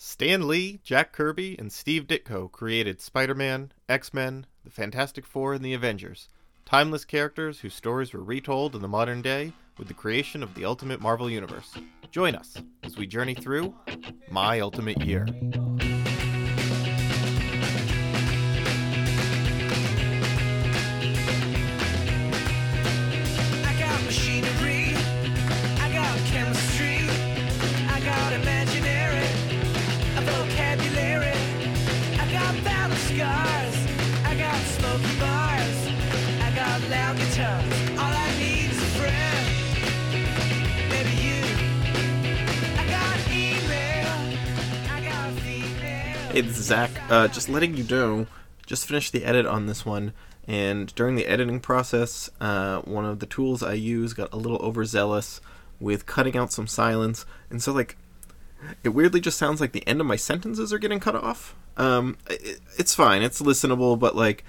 Stan Lee, Jack Kirby, and Steve Ditko created Spider Man, X Men, the Fantastic Four, and the Avengers. Timeless characters whose stories were retold in the modern day with the creation of the Ultimate Marvel Universe. Join us as we journey through My Ultimate Year. Zach. Uh, just letting you know, just finished the edit on this one, and during the editing process, uh, one of the tools I use got a little overzealous with cutting out some silence, and so like, it weirdly just sounds like the end of my sentences are getting cut off. Um, it, it's fine, it's listenable, but like,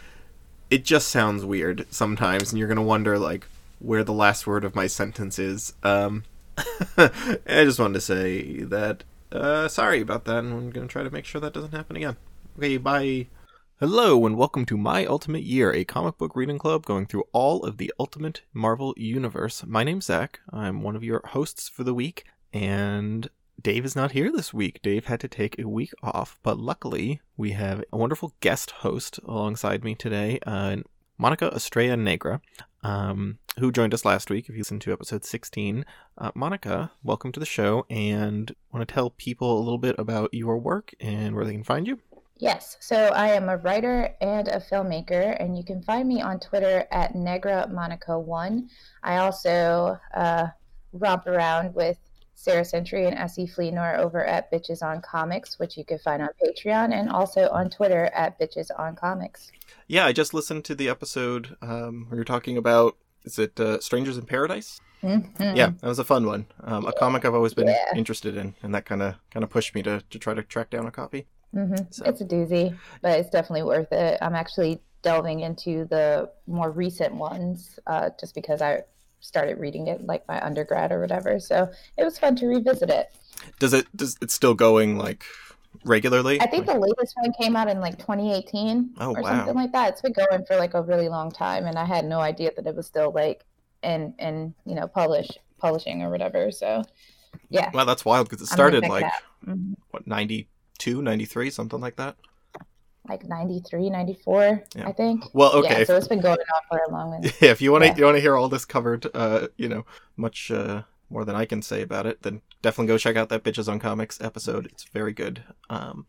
it just sounds weird sometimes, and you're gonna wonder like where the last word of my sentence is. Um, I just wanted to say that uh, sorry about that, and I'm gonna try to make sure that doesn't happen again. Okay, bye. Hello, and welcome to My Ultimate Year, a comic book reading club going through all of the Ultimate Marvel Universe. My name's Zach. I'm one of your hosts for the week, and Dave is not here this week. Dave had to take a week off, but luckily we have a wonderful guest host alongside me today, uh, Monica Estrella Negra, um, who joined us last week. If you listened to episode 16, uh, Monica, welcome to the show, and want to tell people a little bit about your work and where they can find you. Yes, so I am a writer and a filmmaker, and you can find me on Twitter at Negra Monica1. I also uh, romp around with Sarah Century and Essie Fleenor over at Bitches on Comics, which you can find on Patreon, and also on Twitter at Bitches on Comics. Yeah, I just listened to the episode um, where you're talking about is it uh, Strangers in Paradise? Mhm. Yeah, that was a fun one. Um, a comic I've always been Yeah. interested in, and that kind of kind of pushed me to, to try to track down a copy. hmm So- It's a doozy, but it's definitely worth it. I'm actually delving into the more recent ones uh, just because I started reading it like my undergrad or whatever. So it was fun to revisit it. Does it does it's still going like regularly? I think Like- the latest one came out in like 2018 Oh, or wow. something like that. It's been going for like a really long time, and I had no idea that it was still like in in you know publish publishing or whatever. So yeah, Wow, that's wild because it started like out. Mhm. what 92, 93, something like that. Like 93, 94, Yeah. I think. Well, okay. Yeah, so it's been going on for a long. time. yeah, if you want to Yeah. you want to hear all this covered, uh, you know, much uh, more than I can say about it, then definitely go check out that Bitches on Comics episode. It's very good. Um,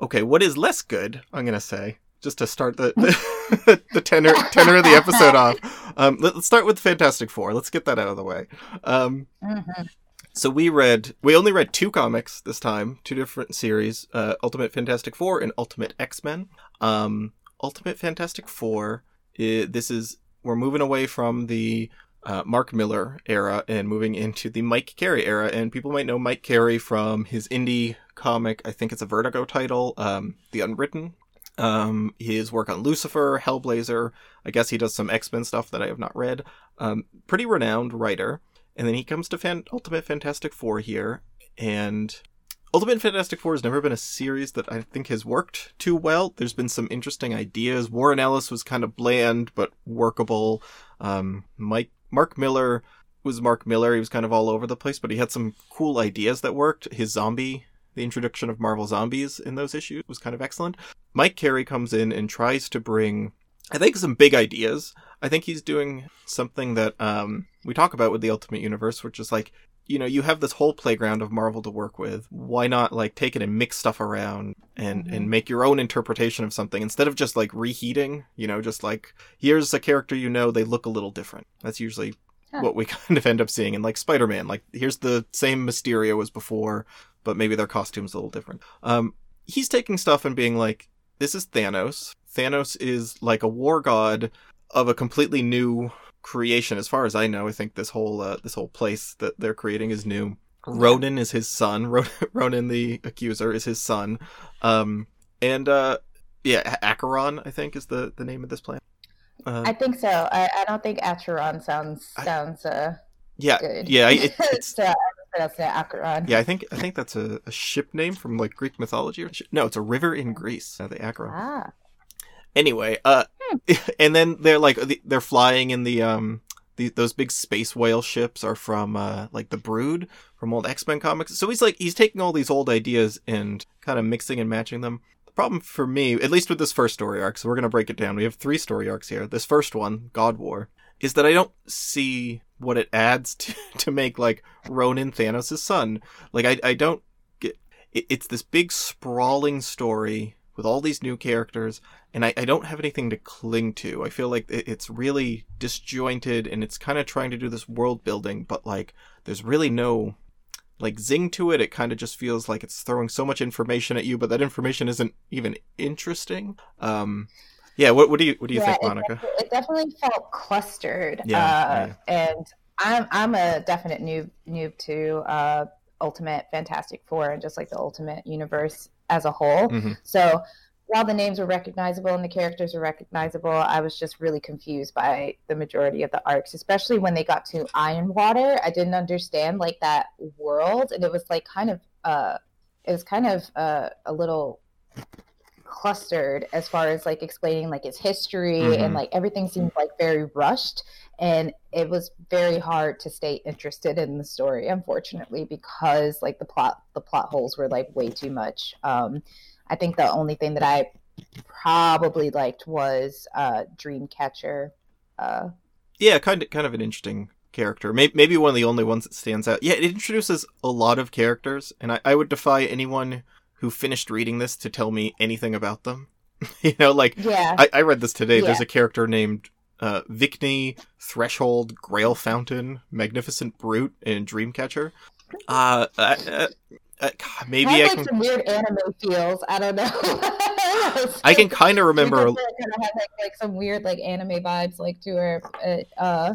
okay, what is less good? I'm gonna say just to start the the, the tenor tenor of the episode off. Um, let- let's start with the Fantastic Four. Let's get that out of the way. Um, Mhm. So we read we only read two comics this time two different series uh, ultimate fantastic four and ultimate x-men. Um, ultimate fantastic four i this is we're moving away from the uh, mark millar era and moving into the mike carey era. And people might know mike carey from his indie comic i think it's a vertigo title um, the unwritten. Um, his work on lucifer hellblazer. I guess he does some x-men stuff that i have not read. Um, pretty renowned writer and then he comes to Fan- Ultimate Fantastic Four here, and Ultimate Fantastic Four has never been a series that I think has worked too well. There's been some interesting ideas. Warren Ellis was kind of bland but workable. Um, Mike Mark Millar was Mark Millar. He was kind of all over the place, but he had some cool ideas that worked. His zombie, the introduction of Marvel zombies in those issues was kind of excellent. Mike Carey comes in and tries to bring, I think, some big ideas. I think he's doing something that um, we talk about with the Ultimate Universe, which is like, you know, you have this whole playground of Marvel to work with. Why not like take it and mix stuff around and Mhm. and make your own interpretation of something instead of just like reheating? You know, just like here's a character you know, they look a little different. That's usually Huh. what we kind of end up seeing in like Spider-Man. Like here's the same Mysterio as before, but maybe their costume's a little different. Um, he's taking stuff and being like, this is Thanos. Thanos is like a war god of a completely new creation as far as I know. I think this whole uh, this whole place that they're creating is new. Ronan is his son. Ro- Ronan the accuser is his son. Um and uh yeah, Acheron I think is the the name of this planet. Uh, I think so. I, I don't think Acheron sounds sounds uh yeah, good. yeah, it, it's so I was pronounce it Acheron. Yeah, I think I think that's a, a ship name from like Greek mythology. Or, no, it's a river in Greece. Uh, the Acheron. Ah. Anyway, uh, and then they're like they're flying in the um the, those big space whale ships are from uh like the Brood from old X Men comics. So he's like he's taking all these old ideas and kind of mixing and matching them. The problem for me, at least with this first story arc, so we're gonna break it down. We have three story arcs here. This first one, God War, is that I don't see what it adds to to make like Ronan Thanos' son. Like I I don't get it, it's this big sprawling story with all these new characters and I, I don't have anything to cling to. I feel like it- it's really disjointed and it's kind of trying to do this world building, but like there's really no like zing to it. It kind of just feels like it's throwing so much information at you, but that information isn't even interesting. Um, yeah. What, what do you what do you Yeah, think, it Monica? It definitely felt clustered. Yeah, uh, And I'm I'm a definite noob noob to uh, Ultimate Fantastic Four and just like the Ultimate Universe as a whole. Mhm. So while the names were recognizable and the characters were recognizable, I was just really confused by the majority of the arcs, especially when they got to Iron Water. I didn't understand like that world, and it was like kind of uh, it was kind of uh, a little clustered as far as like explaining like its history Mhm. and like everything seemed like very rushed and it was very hard to stay interested in the story unfortunately because like the plot the plot holes were like way too much um i think the only thing that i probably liked was uh dreamcatcher uh Yeah, kind of kind of an interesting character. Maybe, maybe one of the only ones that stands out. Yeah, it introduces a lot of characters, and I, I would defy anyone who finished reading this to tell me anything about them. you know, like yeah I, I read this today. There's a character named uh, Vicny, Threshold, Grail Fountain, Magnificent Brute, and Dreamcatcher. Uh, uh, uh, God, maybe Had, I like can. some weird anime feels i don't know I can kind of remember. kind of had like, like some weird like anime vibes like to her uh, uh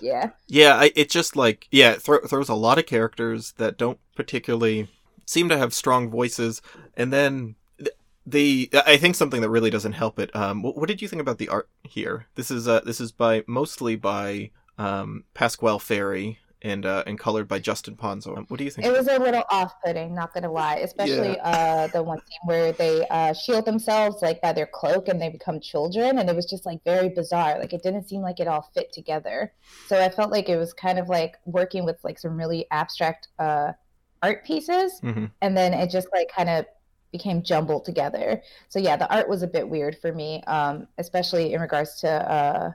yeah Yeah, I, it just like yeah, it thro- throws a lot of characters that don't particularly seem to have strong voices, and then the I think something that really doesn't help it. Um, what, what did you think about the art here? This is uh this is by mostly by um Pasquale Ferry and uh and colored by Justin Ponsor. Um, What do you think? It was a little off-putting, not gonna lie. Especially uh, the one scene where they uh, shield themselves like by their cloak and they become children, and it was just like very bizarre. Like it didn't seem like it all fit together. So I felt like it was kind of like working with like some really abstract uh, art pieces, hmm and then it just like kind of became jumbled together. So yeah, the art was a bit weird for me, um, especially in regards to uh,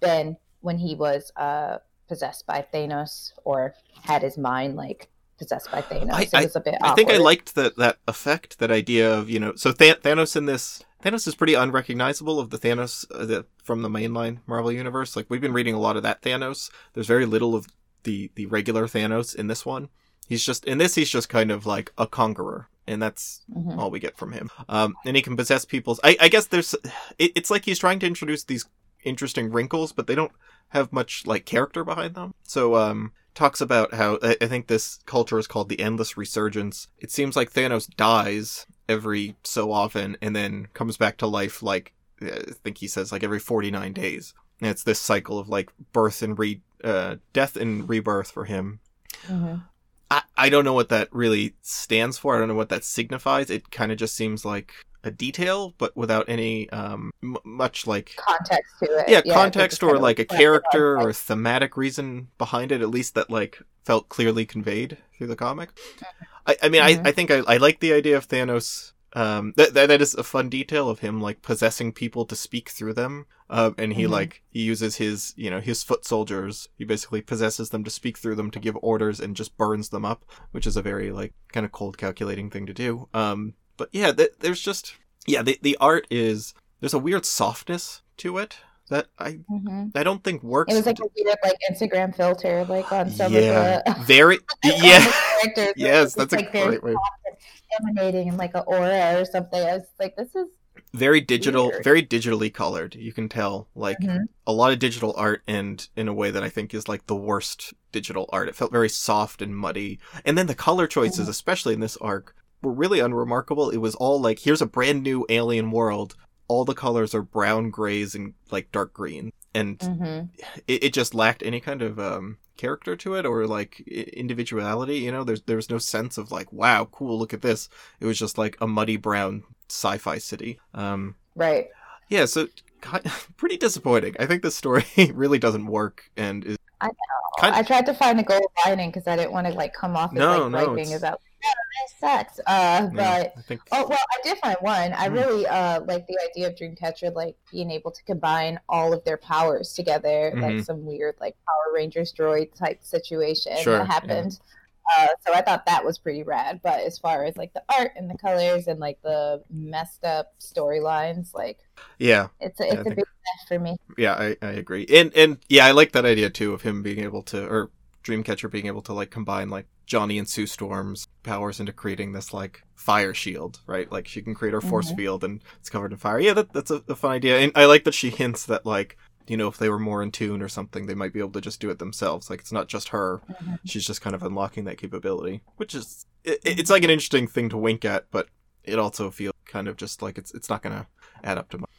Ben when he was uh, possessed by Thanos or had his mind like possessed by Thanos. I- it was a bit. I think I liked that that effect, that idea of you know. So Th- Thanos in this Thanos is pretty unrecognizable of the Thanos uh, the, from the mainline Marvel universe. Like we've been reading a lot of that Thanos. There's very little of the the regular Thanos in this one. He's just in this. He's just kind of like a conqueror, and that's Mhm. all we get from him. Um, and he can possess people's. I, I guess there's. It, it's like he's trying to introduce these interesting wrinkles, but they don't have much like character behind them. So um, talks about how I, I think this culture is called the endless resurgence. It seems like Thanos dies every so often and then comes back to life. Like I think he says like every forty nine days. And it's this cycle of like birth and re uh, death and rebirth for him. Mhm. I, I don't know what that really stands for. I don't know what that signifies. It kind of just seems like a detail, but without any um m- much like Context to it. yeah, it context or like a character on, or like, thematic reason behind it. At least that like felt clearly conveyed through the comic. I, I mean, Mhm. I, I think I, I like the idea of Thanos. Um, that, that that is a fun detail of him like possessing people to speak through them. Um, and he Mhm. like he uses his you know his foot soldiers. He basically possesses them to speak through them to give orders and just burns them up, which is a very like kind of cold calculating thing to do. Um, but yeah, th- there's just yeah the the art is there's a weird softness to it that I Mhm. I don't think works. It was like a weird like Instagram filter, like on some yeah, of the very the yeah. characters. Yes, that's a like very great way. emanating in like an aura or something. I was like, this is Very digital, Weird. very digitally colored. You can tell like Mhm. a lot of digital art, and in a way that I think is like the worst digital art. It felt very soft and muddy, and then the color choices, Mhm. especially in this arc, were really unremarkable. It was all like, here's a brand new alien world. All the colors are brown, grays, and like dark green. and hmm it, it just lacked any kind of um character to it or like individuality you know there's there was no sense of like wow cool look at this it was just like a muddy brown sci-fi city um Right. yeah so ki- pretty disappointing i think this story really doesn't work and is I know. Kind I tried to find a gold lining because I didn't want to like come off as No, like no, griping about yeah, this sucks. Uh, yeah, but i think oh well, I did find one. I Hmm. really uh like the idea of Dreamcatcher like being able to combine all of their powers together, Mhm. like some weird like Power Rangers droid type situation Sure, that happened. Uh, so I thought that was pretty rad. But as far as like the art and the colors and like the messed up storylines, like yeah it's a, Yeah, it's a think- big mess for me. yeah I, I agree and and yeah i like that idea too of him being able to or dreamcatcher being able to like combine like johnny and sue storm's powers into creating this like fire shield right? Like she can create her force Mhm. field and it's covered in fire. Yeah that, that's a, a fun idea. And i like that she hints that like you know if they were more in tune or something they might be able to just do it themselves. Like it's not just her. Mhm. she's just kind of unlocking that capability which is it, it's like an interesting thing to wink at but it also feels kind of just like it's it's not gonna add up to much.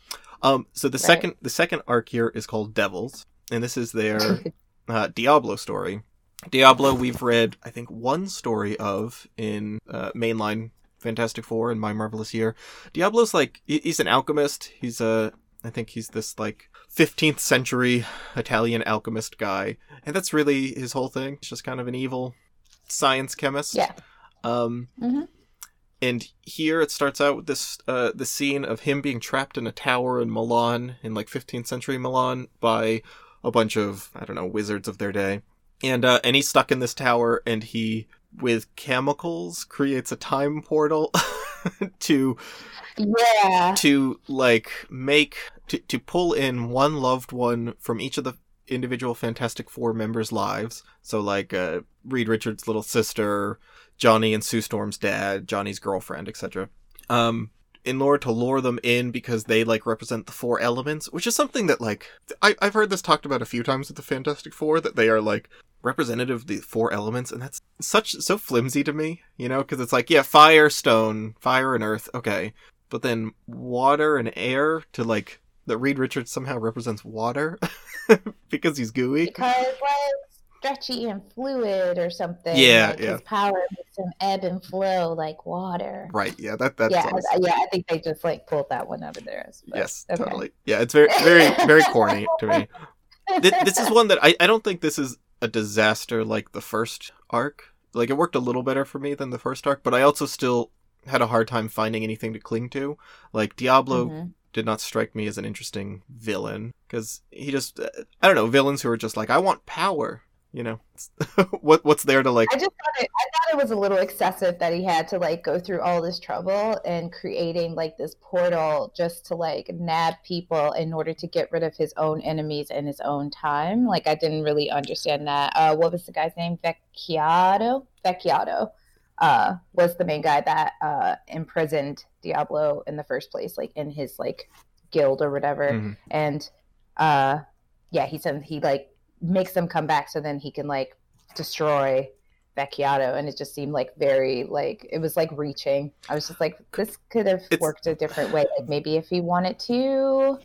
Um so the Right. second the second arc here is called devils and this is their uh, diablo story diablo we've read i think one story of in uh, mainline fantastic four and my marvelous year diablo's like he's an alchemist he's a i think he's this like 15th century italian alchemist guy and that's really his whole thing he's just kind of an evil science chemist Yeah. um Mhm. and here it starts out with this uh the scene of him being trapped in a tower in Milan in like 15th century Milan by a bunch of I don't know wizards of their day. And uh and he's stuck in this tower and he with chemicals creates a time portal to Yeah. to like make to, to pull in one loved one from each of the individual Fantastic Four members' lives. So like uh, Reed Richards' little sister, Johnny and Sue Storm's dad, Johnny's girlfriend, etc. Um, in order to lure them in because they like represent the four elements, which is something that like I, I've heard this talked about a few times with the Fantastic Four that they are like representative of the four elements, and that's such so flimsy to me, you know, because it's like yeah, fire, stone, fire, and earth, okay, but then water and air to like that Reed Richards somehow represents water because he's gooey. because stretchy and fluid or something. Yeah, like yeah. His power makes him ebb and flow like water. Right? Yeah, that that's yeah, yeah. I think they just like pulled that one out of theirs. but- yes, okay. totally. Yeah, it's very very very corny to me. Th- this is one that I I don't think this is a disaster like the first arc. Like it worked a little better for me than the first arc, but I also still had a hard time finding anything to cling to. Like Diablo Mhm. did not strike me as an interesting villain because he just I don't know villains who are just like I want power. You know, what what's there to like? I just thought it, I thought it was a little excessive that he had to like go through all this trouble and creating like this portal just to like nab people in order to get rid of his own enemies in his own time. Like I didn't really understand that. Uh, what was the guy's name? Vecchiato. Vecchiato uh, was the main guy that uh, imprisoned Diablo in the first place, like in his like guild or whatever Mhm. and uh yeah he said he like makes them come back so then he can like destroy Vecchiato. And it just seemed like very like it was like reaching. I was just like this could have It's- worked a different way. Like maybe if he wanted to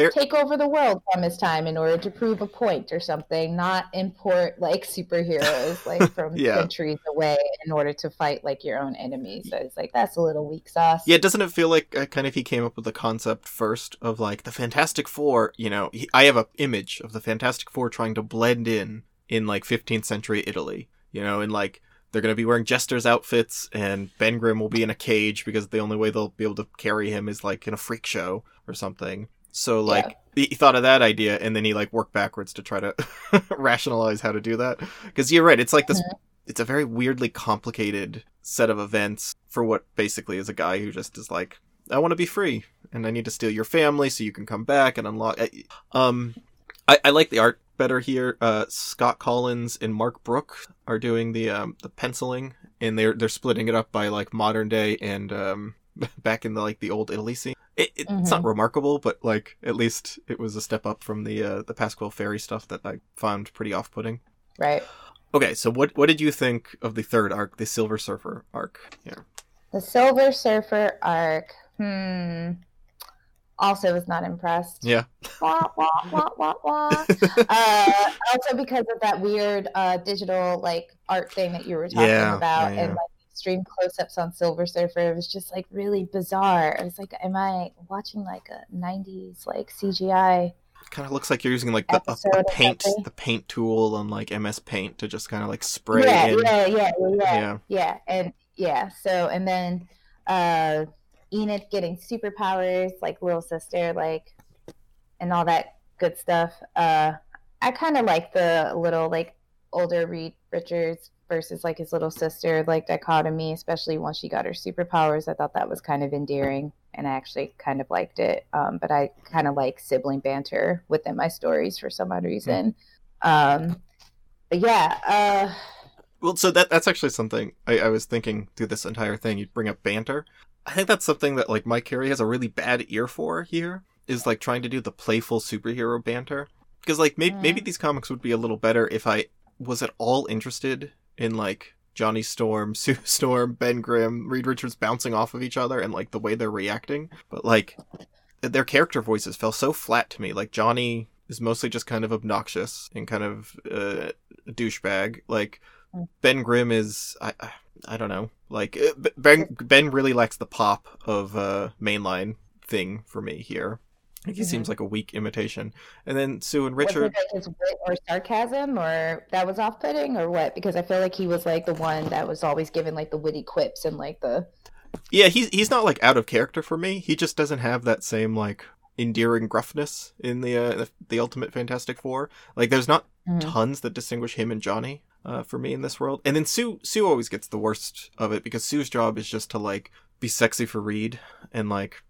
Fair- take over the world from his time in order to prove a point or something not import like superheroes like from Yeah. centuries away in order to fight like your own enemies so it's like that's a little weak sauce Yeah, doesn't it feel like uh, kind of he came up with the concept first of like the Fantastic Four? You know, he, I have a image of the Fantastic Four trying to blend in in like 15th century Italy. You know, and like they're gonna be wearing jesters outfits, and Ben Grimm will be in a cage because the only way they'll be able to carry him is like in a freak show or something. So like Yeah. he thought of that idea, and then he like worked backwards to try to rationalize how to do that. Because you're right, it's like this it's a very weirdly complicated set of events for what basically is a guy who just is like, I want to be free, and I need to steal your family so you can come back and unlock. I- Um, I, I like the art better here. Uh, Scott Kolins and Mark Brook are doing the um the penciling, and they're they're splitting it up by like modern day and um back in the like the old Italy scene. It, it, It's not remarkable, but like at least it was a step up from the uh, the Pasquale Ferry stuff that I found pretty off putting. right Okay, so what what did you think of the third arc, the Silver Surfer arc? Yeah. The Silver Surfer arc. Hmm. also was not impressed. Yeah. Wah, wah, wah, wah, wah. uh, also because of that weird uh, digital like art thing that you were talking Yeah, about, yeah, yeah. and like extreme close-ups on Silver Surfer. It was just like really bizarre. I was like, am I watching like a '90s like CGI? kind of looks like you're using like the, a, Episode a or paint the paint tool on like MS Paint to just kind of like spray yeah, in. yeah, yeah, yeah, yeah, Yeah. yeah, and yeah. So and then uh, Enid getting superpowers, like little sister, like, and all that good stuff. Uh, I kind of like the little like older Reed Richards versus like his little sister like dichotomy, especially once she got her superpowers. I thought that was kind of endearing, and I actually kind of liked it. Um, but I kind of like sibling banter within my stories for some odd reason. Um, but yeah, uh, Well, so that that's actually something I, I was thinking through this entire thing. You'd bring up banter. I think that's something that like Mike Carey has a really bad ear for here. Is like trying to do the playful superhero banter because like maybe Mm. maybe these comics would be a little better if I was at all interested in like Johnny Storm, Sue Storm, Ben Grimm, Reed Richards bouncing off of each other and like the way they're reacting. But like their character voices fell so flat to me. Like Johnny is mostly just kind of obnoxious and kind of uh, a douchebag. Like Mm. Ben Grimm is I I, I don't know. Like uh, Ben Ben really lacks the pop of uh mainline thing for me here. Like he Mhm. seems like a weak imitation. And then Sue and Richard it like his wit or sarcasm, or that was off-putting, or what? Because I feel like he was like the one that was always given like the witty quips and like the Yeah, he's he's not like out of character for me. He just doesn't have that same like endearing gruffness in the uh, the, Ultimate Fantastic Four. Like there's not Mhm. tons that distinguish him and Johnny uh, for me in this world. And then Sue Sue always gets the worst of it because Sue's job is just to like be sexy for Reed and like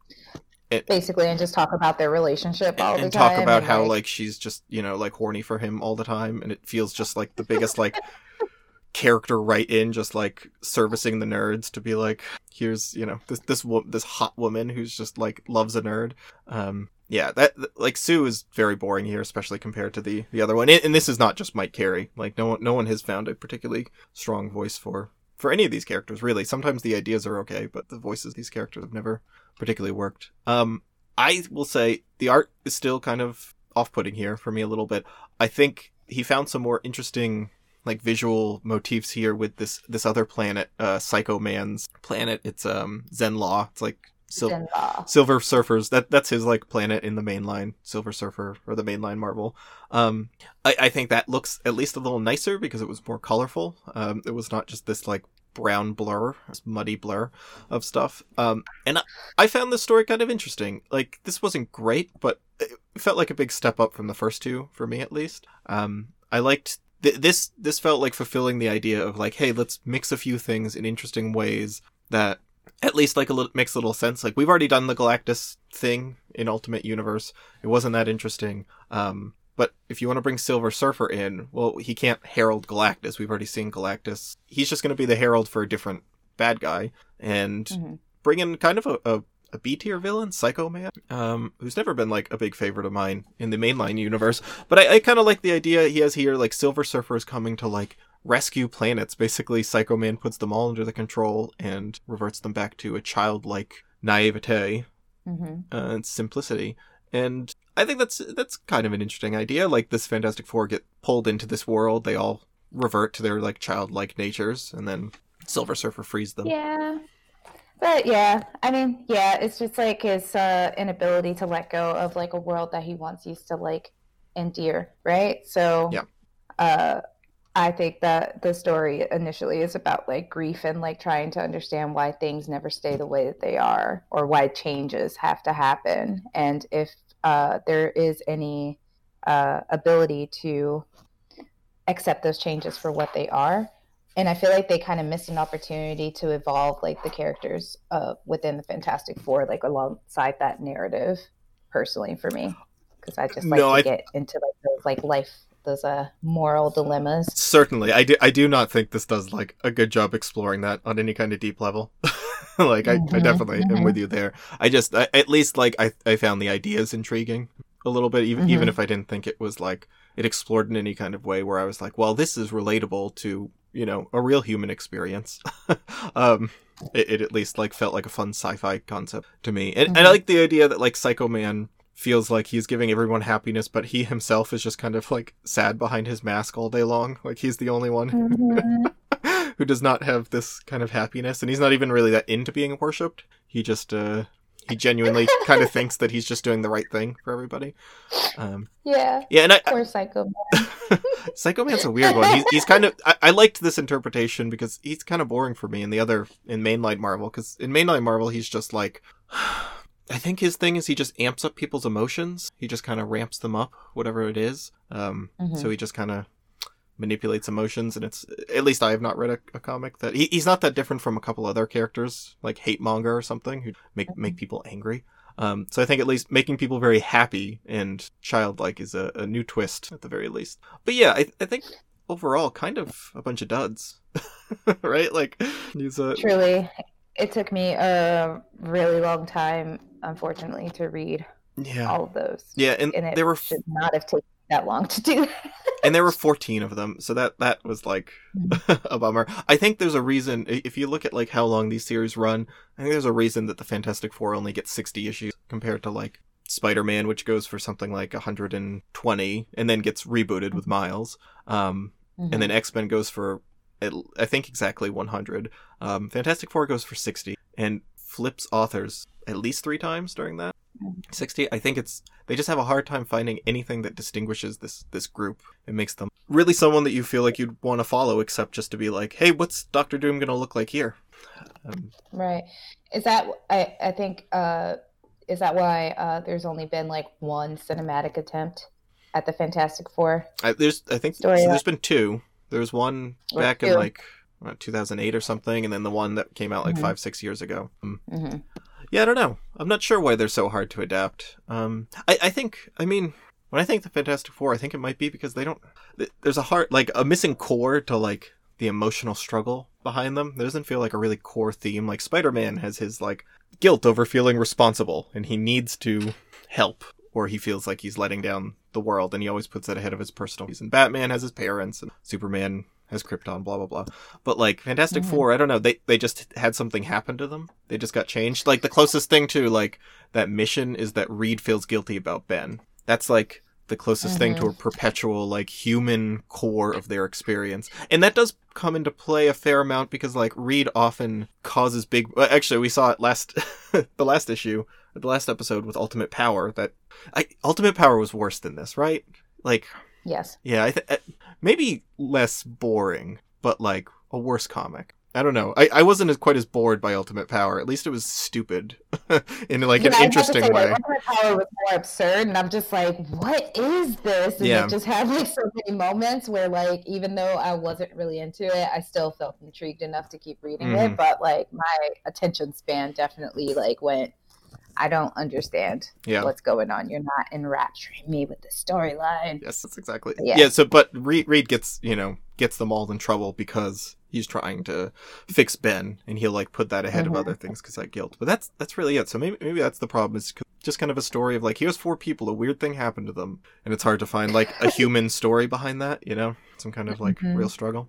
basically, and just talk about their relationship all and, the and time. talk about and, how like she's just you know like horny for him all the time and it feels just like the biggest like character right in just like servicing the nerds to be like here's you know this this wo- this hot woman who's just like loves a nerd um yeah that like sue is very boring here especially compared to the the other one and, and this is not just mike carey like no one no one has found a particularly strong voice for for any of these characters really sometimes the ideas are okay but the voices these characters have never particularly worked. Um i will say the art is still kind of off-putting here for me a little bit. I think he found some more interesting like visual motifs here with this this other planet uh psycho man's planet. It's um Zenn-La. It's like sil- silver surfers. That that's his like planet in the mainline silver surfer or the mainline marvel. Um I, I think that looks at least a little nicer because it was more colorful. Um it was not just this like brown blur muddy blur of stuff. Um and I, I found this story kind of interesting. Like this wasn't great but it felt like a big step up from the first two for me at least. Um i liked th- this this felt like fulfilling the idea of like hey let's mix a few things in interesting ways that at least like a little makes a little sense. Like we've already done the galactus thing in ultimate universe. It wasn't that interesting. Um but if you want to bring silver surfer in well he can't herald galactus we've already seen galactus he's just going to be the herald for a different bad guy and Mhm. bring in kind of a, a, a B tier villain, Psycho Man, um, who's never been like a big favorite of mine in the mainline universe. But I, I kind of like the idea he has here. Like Silver Surfer is coming to like rescue planets. Basically, Psycho Man puts them all under the control and reverts them back to a childlike naivete Mhm. uh, and simplicity. And I think that's that's kind of an interesting idea. Like this Fantastic Four get pulled into this world, they all revert to their like childlike natures, and then Silver Surfer frees them. Yeah. But yeah, I mean, yeah, it's just like his uh, inability to let go of like a world that he once used to like endear, right? So, Yeah. uh, I think that the story initially is about like grief and like trying to understand why things never stay the way that they are or why changes have to happen. And if uh, there is any uh, ability to accept those changes for what they are, and I feel like they kind of missed an opportunity to evolve like the characters uh, within the Fantastic Four, like alongside that narrative. Personally, for me, because I just like No, to I- get into like those like life, those uh moral dilemmas. Certainly, I do. I do not think this does like a good job exploring that on any kind of deep level. like, I, I Mhm, definitely am mhm. with you there. I just, I, at least, like, I, I found the ideas intriguing a little bit, even even Mhm. if I didn't think it was like it explored in any kind of way where I was like, well, this is relatable to you know a real human experience. um, it, it at least like felt like a fun sci-fi concept to me, and, and I Mhm. like the idea that like Psycho Man feels like he's giving everyone happiness, but he himself is just kind of like sad behind his mask all day long. Like he's the only one Mhm. Who does not have this kind of happiness, and he's not even really that into being worshipped. He just uh he genuinely kind of thinks that he's just doing the right thing for everybody. Um, yeah, yeah, and I, poor psycho. Man. Psycho Man's a weird one. He's, he's kind of. I, I liked this interpretation because he's kind of boring for me in the other in mainline Marvel. Because in mainline Marvel, he's just like. I think his thing is he just amps up people's emotions. He just kind of ramps them up, whatever it is. Um, Mhm. So he just kind of manipulates emotions, and it's at least I have not read a, a comic that he, he's not that different from a couple other characters like Hate Monger or something who make make people angry. Um, so I think at least making people very happy and childlike is a, a new twist at the very least. But yeah, I, I think overall kind of a bunch of duds, right? Like he's a Truly, it took me a really long time, unfortunately, to read yeah all of those. yeah, and and it there were should not have taken that long to do. and there were 14 of them so that that was like a bummer. I think there's a reason if you look at like how long these series run i think there's a reason that the fantastic four only gets 60 issues compared to like spider-man which goes for something like 120 and then gets rebooted with miles. Um Mm-hmm. and then x-men goes for at- i think exactly 100 um fantastic four goes for 60 and flips authors at least three times during that 60 i think it's they just have a hard time finding anything that distinguishes this this group it makes them really someone that you feel like you'd want to follow except just to be like hey what's dr doom gonna look like here um, Right. Is that I I think uh is that why uh there's only been like one cinematic attempt at the Fantastic Four? I, there's i think so there's been two there's one back in like uh, 2008 or something and then the one that came out like Mhm. five six years ago Um, hmm Yeah, I don't know. I'm not sure why they're so hard to adapt. Um, I, I think, I mean, when I think the Fantastic Four, I think it might be because they don't. There's a heart, like a missing core to like the emotional struggle behind them. There doesn't feel like a really core theme. Like Spider-Man has his like guilt over feeling responsible, and he needs to help, or he feels like he's letting down the world, and he always puts that ahead of his personal. reasons. And Batman has his parents, and Superman has Krypton, blah blah blah. But like Fantastic Mhm. Four, I don't know. They they just had something happen to them. They just got changed. Like the closest thing to like that mission is that Reed feels guilty about Ben. That's like the closest thing to a perpetual like human core of their experience. And that does come into play a fair amount because like Reed often causes big well, actually we saw it last the last issue, the last episode with Ultimate Power that I Ultimate Power was worse than this, right? Like Yes. yeah, I th- uh, maybe less boring, but like a worse comic. I don't know. I, I wasn't as quite as bored by Ultimate Power. At least it was stupid in like Yeah, an I was about to interesting say, way. Like, Ultimate Power was more absurd, and I'm just like, what is this? And Yeah. it just had like so many moments where, like, even though I wasn't really into it, I still felt intrigued enough to keep reading Mhm. it. But like, my attention span definitely like went. I don't understand Yeah. what's going on. You're not enrapturing me with the storyline. Yes, that's exactly. Yeah. Yeah. So, but Reed, Reed gets you know gets them all in trouble because he's trying to fix Ben, and he'll like put that ahead Mhm. of other things because that guilt. But that's that's really it. So maybe maybe that's the problem. Is just kind of a story of like here's four people, a weird thing happened to them, and it's hard to find like a human story behind that. You know, some kind of like Mhm. real struggle.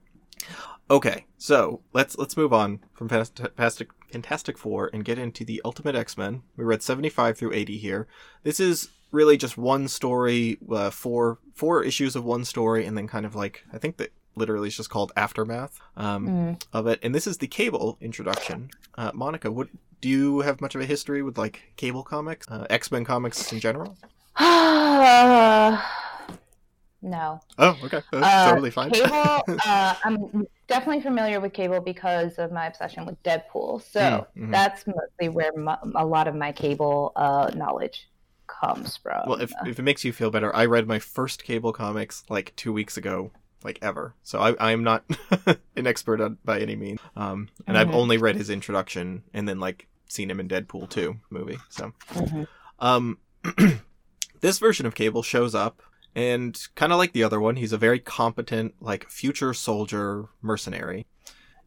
Okay, so let's let's move on from Fantastic Fantastic Four and get into the Ultimate X Men. We read seventy five through eighty here. This is really just one story, uh, four four issues of one story, and then kind of like I think that literally is just called aftermath um, Mm. of it. And this is the Cable introduction. Uh, Monica, what do you have much of a history with like Cable comics, uh, X Men comics in general? No. Oh, okay, that's Uh, totally fine. Cable, uh, I'm definitely familiar with Cable because of my obsession with Deadpool. So Mm, mhm. that's mostly where my, a lot of my Cable uh, knowledge comes from. Well, if, if it makes you feel better, I read my first Cable comics like two weeks ago, like ever. So I, I'm not an expert on, by any means. Um, and I've Mhm. only read his introduction and then like seen him in Deadpool 2 movie. So, Mhm. um, this version of Cable shows up and kind of like the other one, he's a very competent, like future soldier mercenary.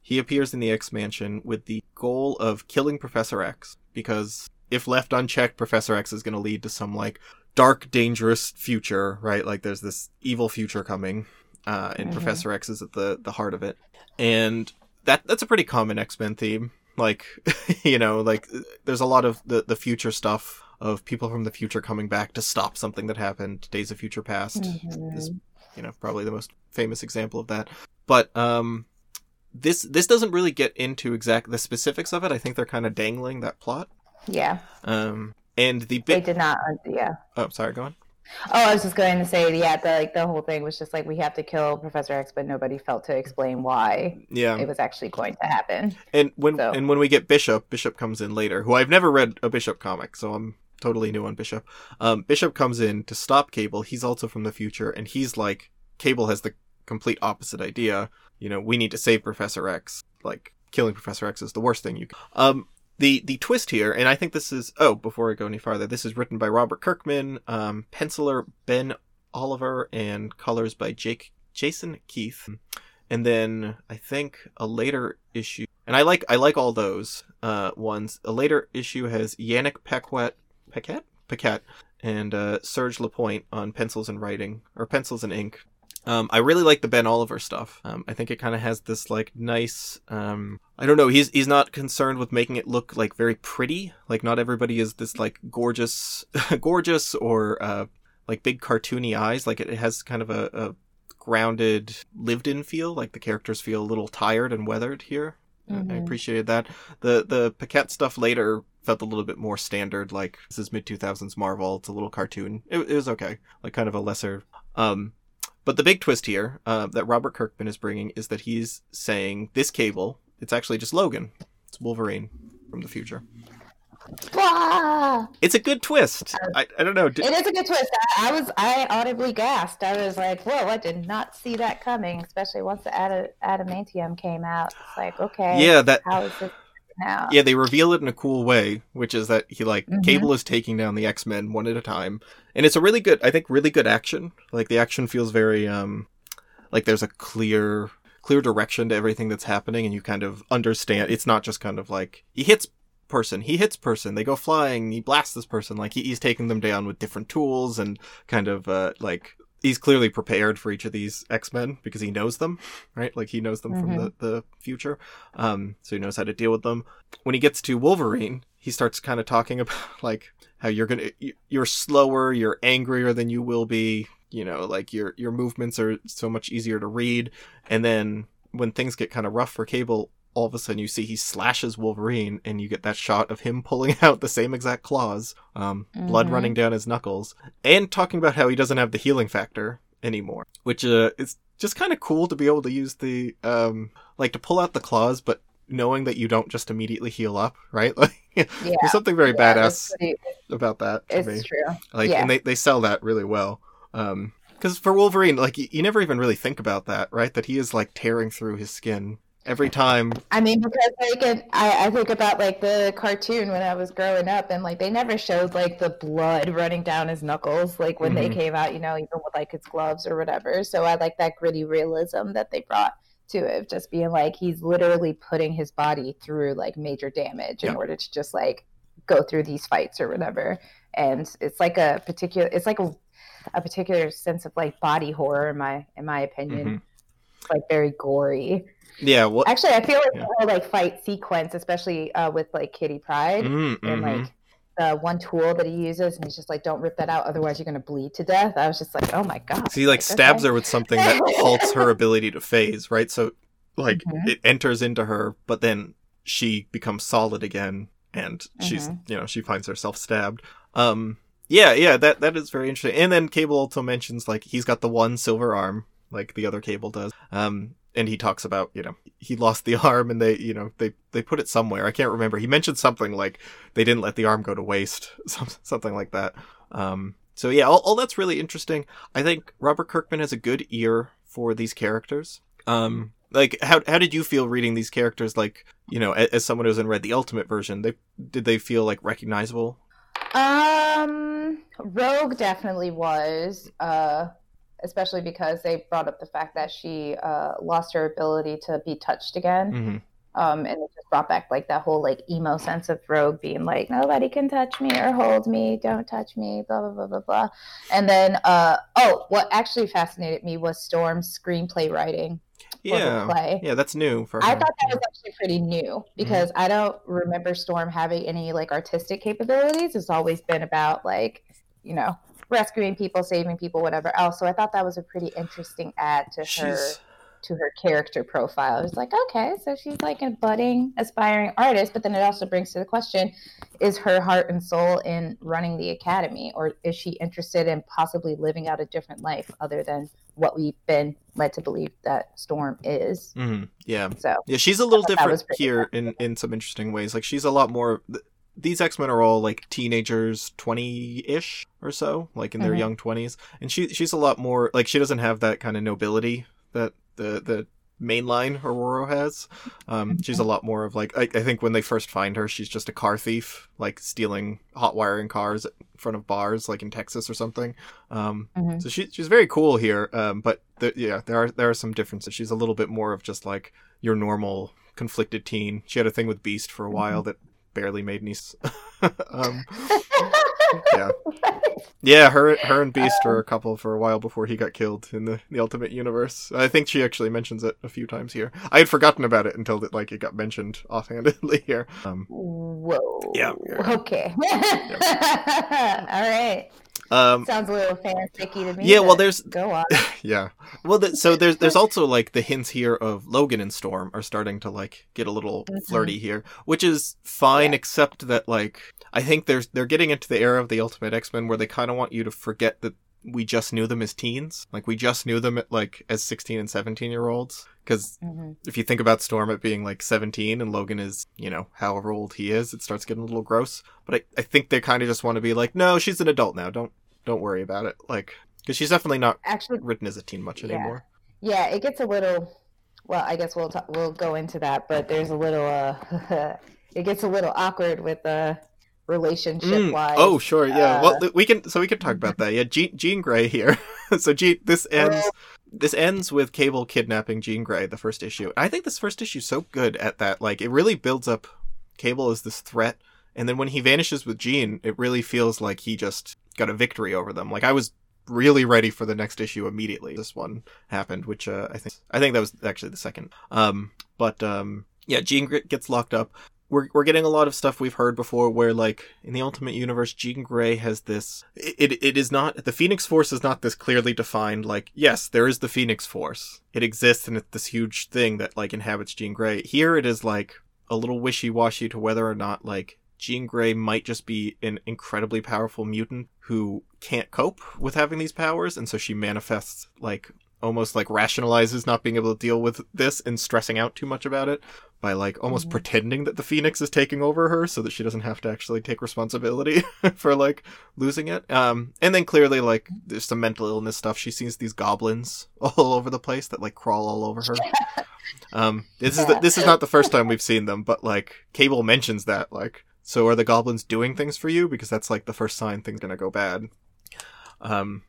He appears in the X Mansion with the goal of killing Professor X because if left unchecked, Professor X is going to lead to some like dark, dangerous future, right? Like there's this evil future coming. uh, and Mhm. Professor X is at the the heart of it, and that that's a pretty common X Men theme. Like, you know, like there's a lot of the the future stuff of people from the future coming back to stop something that happened. Days of Future Past Mhm. is you know probably the most famous example of that. But um, this this doesn't really get into exact the specifics of it. I think they're kind of dangling that plot. Yeah, Um, and the big they did not. Yeah. Oh, sorry, go on. Oh, I was just going to say, yeah, the like the whole thing was just like we have to kill Professor X, but nobody felt to explain why Yeah, it was actually going to happen. and when So- and when we get Bishop, Bishop comes in later. Who I've never read a Bishop comic, so I'm totally new on Bishop. Um, Bishop comes in to stop Cable. He's also from the future, and he's like, Cable has the complete opposite idea. You know, we need to save Professor X. Like, killing Professor X is the worst thing you can. Um, the the twist here, and I think this is. Oh, before I go any farther, this is written by Robert Kirkman, um, penciler Ben Oliver, and colors by Jake Jason Keith. And then I think a later issue, and I like I like all those uh, ones. A later issue has Yannick Paquette, Paquette, Paquette, and uh, Serge Lapointe on pencils and writing, or pencils and ink. Um, I really like the Ben Oliver stuff. Um, I think it kind of has this like nice. Um, I don't know. He's he's not concerned with making it look like very pretty. Like not everybody is this like gorgeous, gorgeous or uh, like big cartoony eyes. Like it, it has kind of a, a grounded, lived-in feel. Like the characters feel a little tired and weathered here. I- I appreciated that. The the Paquette stuff later felt a little bit more standard. Like this is mid two thousands Marvel. It's a little cartoon. It, it was okay. Like kind of a lesser. Um, but the big twist here uh, that Robert Kirkman is bringing is that he's saying this cable. It's actually just Logan. It's Wolverine from the future. Blah! It's a good twist. I, I don't know. D- It is a good twist. I, I was I audibly gasped. I was like, "Whoa! I did not see that coming." Especially once the Ad- adamantium came out. It's like, okay, yeah, that how is this now? yeah they reveal it in a cool way which is that he like Mhm. cable is taking down the x-men one at a time and it's a really good i think really good action like the action feels very um like there's a clear clear direction to everything that's happening and you kind of understand it's not just kind of like he hits person he hits person they go flying he blasts this person like he, he's taking them down with different tools and kind of uh like he's clearly prepared for each of these x-men because he knows them right like he knows them from the, the future um so he knows how to deal with them when he gets to Wolverine, he starts kind of talking about like how you're gonna you- you're slower, you're angrier than you will be. You know, like your your movements are so much easier to read. And then when things get kind of rough for Cable, all of a sudden you see he slashes Wolverine, and you get that shot of him pulling out the same exact claws, um, blood Mhm. running down his knuckles, and talking about how he doesn't have the healing factor anymore, which uh, is just kind of cool to be able to use the um like to pull out the claws, but knowing that you don't just immediately heal up, right? Like Yeah, there's something very yeah, badass pretty- about that to It's me. true. Like, yeah. and they they sell that really well. Um, because for Wolverine, like you, you never even really think about that, right? That he is like tearing through his skin every time. I mean, because like it, I, I think about like the cartoon when I was growing up, and like they never showed like the blood running down his knuckles, like when they Mhm. came out, you know, even with like his gloves or whatever. So I like that gritty realism that they brought to it, just being like he's literally putting his body through like major damage in order to just like go through these fights or whatever. And it's like a particular, it's like a, a particular sense of like body horror in my in my opinion. Mhm. Like very gory. Yeah. What? Actually, I feel like Yeah. the whole like fight sequence, especially uh, with like Kitty Pryde Mm, and mhm. like the one tool that he uses, and he's just like, "Don't rip that out, otherwise you're gonna bleed to death." I was just like, "Oh my god!" So he like stabs okay. her with something that halts her ability to phase, right? So like Mhm. it enters into her, but then she becomes solid again, and she's Mm-hmm. you know she finds herself stabbed. Um, yeah, yeah, that that is very interesting. And then Cable also mentions like he's got the one silver arm, like the other Cable does. Um, and he talks about you know he lost the arm, and they you know they they put it somewhere. I can't remember. He mentioned something like they didn't let the arm go to waste, some, something like that. Um, so yeah, all, all that's really interesting. I think Robert Kirkman has a good ear for these characters. Um, like how how did you feel reading these characters? Like you know, as, as someone who's hasn't read the Ultimate version, they did they feel like recognizable? Um, Rogue definitely was, uh, especially because they brought up the fact that she uh, lost her ability to be touched again. hmm um, and it just brought back like that whole like emo sense of Rogue being like, nobody can touch me or hold me, don't touch me, blah blah blah blah blah. And then, uh, oh, what actually fascinated me was Storm's screenplay writing Yeah. play. Yeah, that's new for her. I thought that was actually pretty new because I don't remember Storm having any like artistic capabilities. It's always been about like, you know, rescuing people, saving people, whatever else. So I thought that was a pretty interesting add to her to her character profile. It was like, okay, so she's like a budding, aspiring artist, but then it also brings to the question is her heart and soul in running the academy, or is she interested in possibly living out a different life other than what we've been led to believe that Storm is? mhm, yeah. So, Yeah, she's a little different here in in some interesting ways. Like she's a lot more. Th- These X Men are all like teenagers, twenty ish or so, like in their Mhm. young twenties, and she she's a lot more like she doesn't have that kind of nobility that the the mainline Aurora has. Um, she's a lot more of like I, I think when they first find her, she's just a car thief, like stealing hot wiring cars in front of bars, like in Texas or something. Um, mhm. so she, she's very cool here, um, but the, yeah, there are there are some differences. She's a little bit more of just like your normal conflicted teen. She had a thing with Beast for a while that barely made any. s- um, yeah, yeah, her her and Beast were a couple for a while before he got killed in the the Ultimate Universe. I think she actually mentions it a few times here. I had forgotten about it until it like it got mentioned offhandedly here. Um, Whoa. Yeah. Okay. All right. Um, Sounds a little fanficky to me. Yeah, well, there's- go on. Yeah. Well, th- so there's there's also like the hints here of Logan and Storm are starting to like get a little Mhm. flirty here, which is fine, Yeah. except that like I think there's they're getting into the era of the Ultimate X Men where they kind of want you to forget that we just knew them as teens, like we just knew them at, like as 16 and 17 year olds. Because Mhm. if you think about Storm at being like 17 and Logan is, you know, however old he is, it starts getting a little gross. But I, I think they kind of just want to be like, no, she's an adult now. Don't don't worry about it. Like, because she's definitely not Actually, written as a teen much Yeah. anymore. yeah, it gets a little. Well, I guess we'll talk, we'll go into that, but there's a little. uh It gets a little awkward with uh relationship Mm, wise. Oh, sure, yeah. uh, well, th- we can so we can talk about that. Yeah, Jean, Jean Grey here. so Jean, this ends. This ends with Cable kidnapping Jean Grey, the first issue. I think this first issue is so good at that. Like, it really builds up Cable as this threat, and then when he vanishes with Jean, it really feels like he just got a victory over them. Like, I was really ready for the next issue immediately. This one happened, which uh, I think I think that was actually the second. Um, but um, yeah, Jean gets locked up we're we're getting a lot of stuff we've heard before where like in the ultimate universe Jean Grey has this it, it is not the Phoenix Force is not this clearly defined like yes there is the Phoenix Force. It exists and it's this huge thing that like inhabits Jean Grey. Here it is like a little wishy-washy to whether or not like Jean Grey might just be an incredibly powerful mutant who can't cope with having these powers and so she manifests like almost like rationalizes not being able to deal with this and stressing out too much about it by like almost Mhm. pretending that the phoenix is taking over her so that she doesn't have to actually take responsibility for like losing it. Um and then clearly like there's some mental illness stuff. She sees these goblins all over the place that like crawl all over her. Um this is the, this is not the first time we've seen them but like cable mentions that like so are the goblins doing things for you? Because that's like the first sign things gonna go bad. Um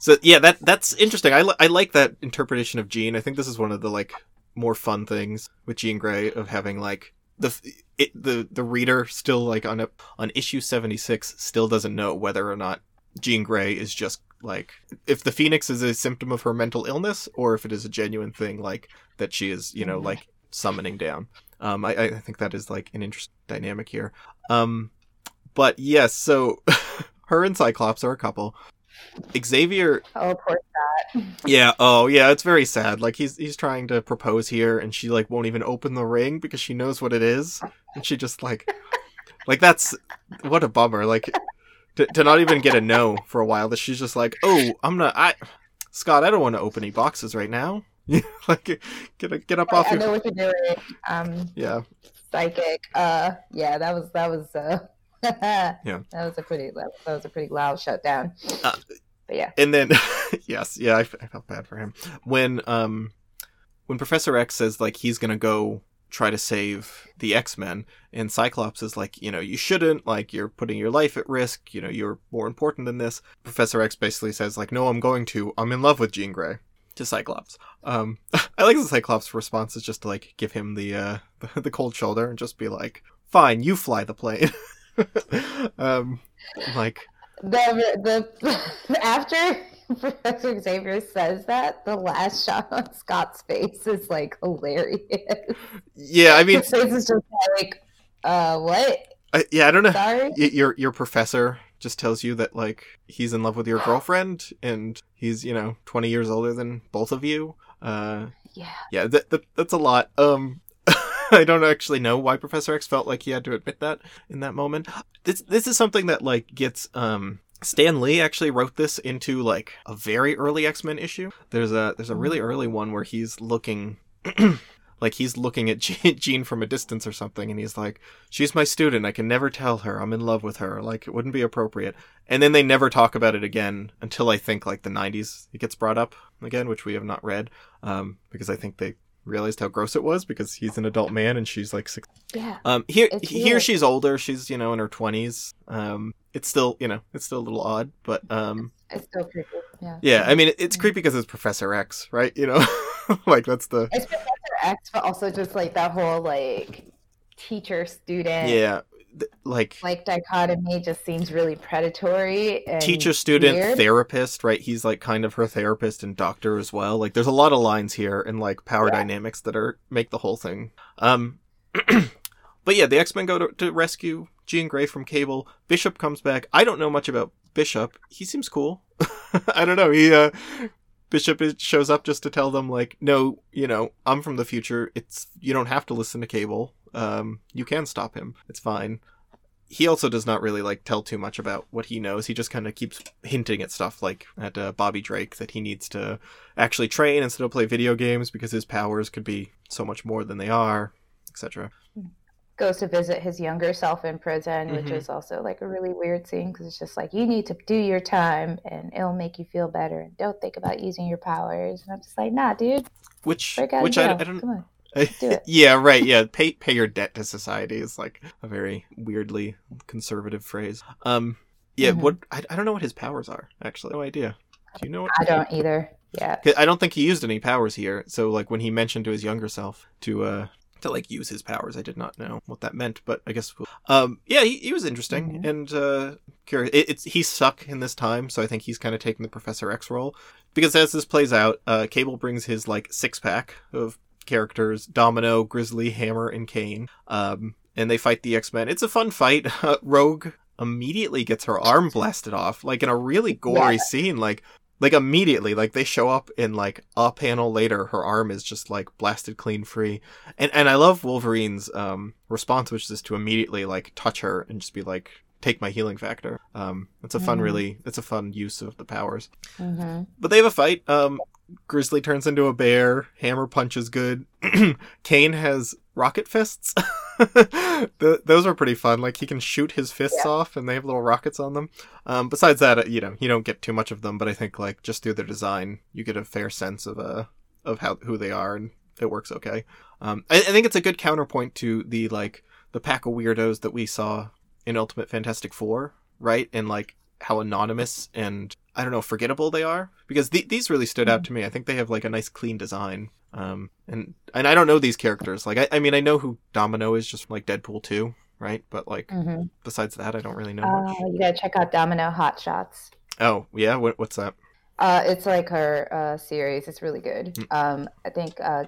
so yeah that that's interesting. I, li- I like that interpretation of jean. I think this is one of the like more fun things with Jean Grey of having like the it, the the reader still like on a, on issue 76 still doesn't know whether or not Jean Grey is just like if the phoenix is a symptom of her mental illness or if it is a genuine thing like that she is you know Mhm. like summoning down. Um I, I think that is like an interesting dynamic here. Um but yes so her and Cyclops are a couple Xavier Oh, poor Scott. yeah. Oh, yeah. It's very sad. Like he's he's trying to propose here, and she like won't even open the ring because she knows what it is, and she just like, like that's what a bummer. Like to to not even get a no for a while. That she's just like, oh, I'm not. I Scott, I don't want to open any boxes right now. like get get up off I your know what you're doing. Um, yeah. psychic. Uh, yeah, that was that was. Uh, Yeah. that was a pretty that, was a pretty loud shutdown. Uh, but yeah, And then yes, yeah, I felt bad for him when um when Professor X says like he's gonna go try to save the X Men, and Cyclops is like, you know, you shouldn't, like you're putting your life at risk, you know, you're more important than this. Professor X basically says like, no, I'm going to, I'm in love with Jean Grey. to Cyclops. Um, I like the Cyclops' response is just to like give him the uh the cold shoulder and just be like, "Fine, you fly the plane." Um, like The the after Professor Xavier says that, the last shot on Scott's face is like hilarious. yeah, I mean, His face is just like, uh, what? I, yeah, I don't know. Sorry. Y- your your professor just tells you that like he's in love with your girlfriend and he's you know 20 years older than both of you uh Yeah. yeah that, that that's a lot um i don't actually know why professor x felt like he had to admit that in that moment this this is something that like gets um Stan Lee actually wrote this into like a very early X-Men issue. There's a there's a really early one where he's looking like he's looking at Je- Jean from a distance or something and he's like she's my student. I can never tell her I'm in love with her. Like it wouldn't be appropriate. And then they never talk about it again until I think like the 90s it gets brought up again, which we have not read um, because I think they realized how gross it was because he's an adult man and she's like six. Yeah. Um, here here she's older. She's you know in her 20s. Um, it's still you know it's still a little odd, but um, It's still creepy. Yeah. yeah. I mean it, it's creepy because it's Professor X, right? You know, like that's the It's Professor X, but also just like that whole like teacher student yeah th- like like dichotomy just seems really predatory and teacher student weird. therapist right? He's like kind of her therapist and doctor as well. Like there's a lot of lines here and like power Yeah. dynamics that are make the whole thing. Um but yeah the x-men go to, to rescue jean grey from cable. Bishop comes back. I don't know much about bishop. He seems cool. I don't know. He uh bishop shows up just to tell them like no you know i'm from the future. It's you don't have to listen to cable um you can stop him it's fine he also does not really like tell too much about what he knows. He just kind of keeps hinting at stuff like at uh, Bobby Drake that he needs to actually train instead of play video games because his powers could be so much more than they are, etc. goes to visit his younger self in prison, which Mhm. is also like a really weird scene because it's just like you need to do your time and it'll make you feel better and don't think about using your powers. And I'm just like, nah, dude, Which which I. I don't. Come on. do it. yeah, right. Yeah, pay pay your debt to society is like a very weirdly conservative phrase. Um, yeah. Mhm. What I, I don't know what his powers are. Actually, no idea. Do you know what? I don't either. Yeah. I don't think he used any powers here. So like when he mentioned to his younger self to uh to like use his powers, I did not know what that meant. But I guess we'll... um yeah, he, he was interesting Mhm. and uh curious. It, it's he's suck in this time, so I think he's kind of taking the Professor X role because as this plays out, uh Cable brings his like six pack of characters: Domino, Grizzly, Hammer, and Kane. Um, and they fight the X Men. It's a fun fight. Rogue immediately gets her arm blasted off, like in a really gory Yeah. scene. Like like immediately like they show up in like a panel later her arm is just like blasted clean free and and i love wolverine's um response which is to immediately like touch her and just be like take my healing factor um it's a fun Mhm. really it's a fun use of the powers hmm but they have a fight um grizzly turns into a bear hammer punch is good kane has rocket fists the, those are pretty fun like he can shoot his fists Yeah. off and they have little rockets on them um, besides that, uh, you know, you don't get too much of them, but I think like just through their design, you get a fair sense of uh of how who they are, and it works okay. Um, I, I think it's a good counterpoint to the like the pack of weirdos that we saw in Ultimate Fantastic Four, right? And like how anonymous and I don't know forgettable they are because the these really stood out to me. I think they have like a nice clean design. Um, and and I don't know these characters. Like I, I mean, I know who Domino is just from, like Deadpool two, right? But like hmm besides that, I don't really know Uh, you gotta check out Domino Hot Shots. Oh yeah, what, what's that? Uh, it's like her uh, series. It's really good. Mm. Um, I think uh,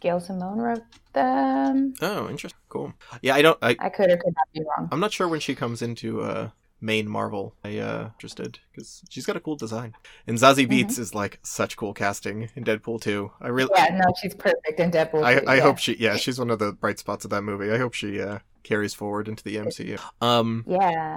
Gail Simone wrote them. Oh, interesting. Cool. Yeah, I don't. I I could or could not be wrong. I'm not sure when she comes into uh main Marvel. I uh interested because she's got a cool design. And Zazie Beetz is like such cool casting in Deadpool 2. I really. Yeah, no, she's perfect in Deadpool. I, too, I yeah. hope she yeah she's one of the bright spots of that movie. I hope she uh carries forward into the MCU. Um Yeah.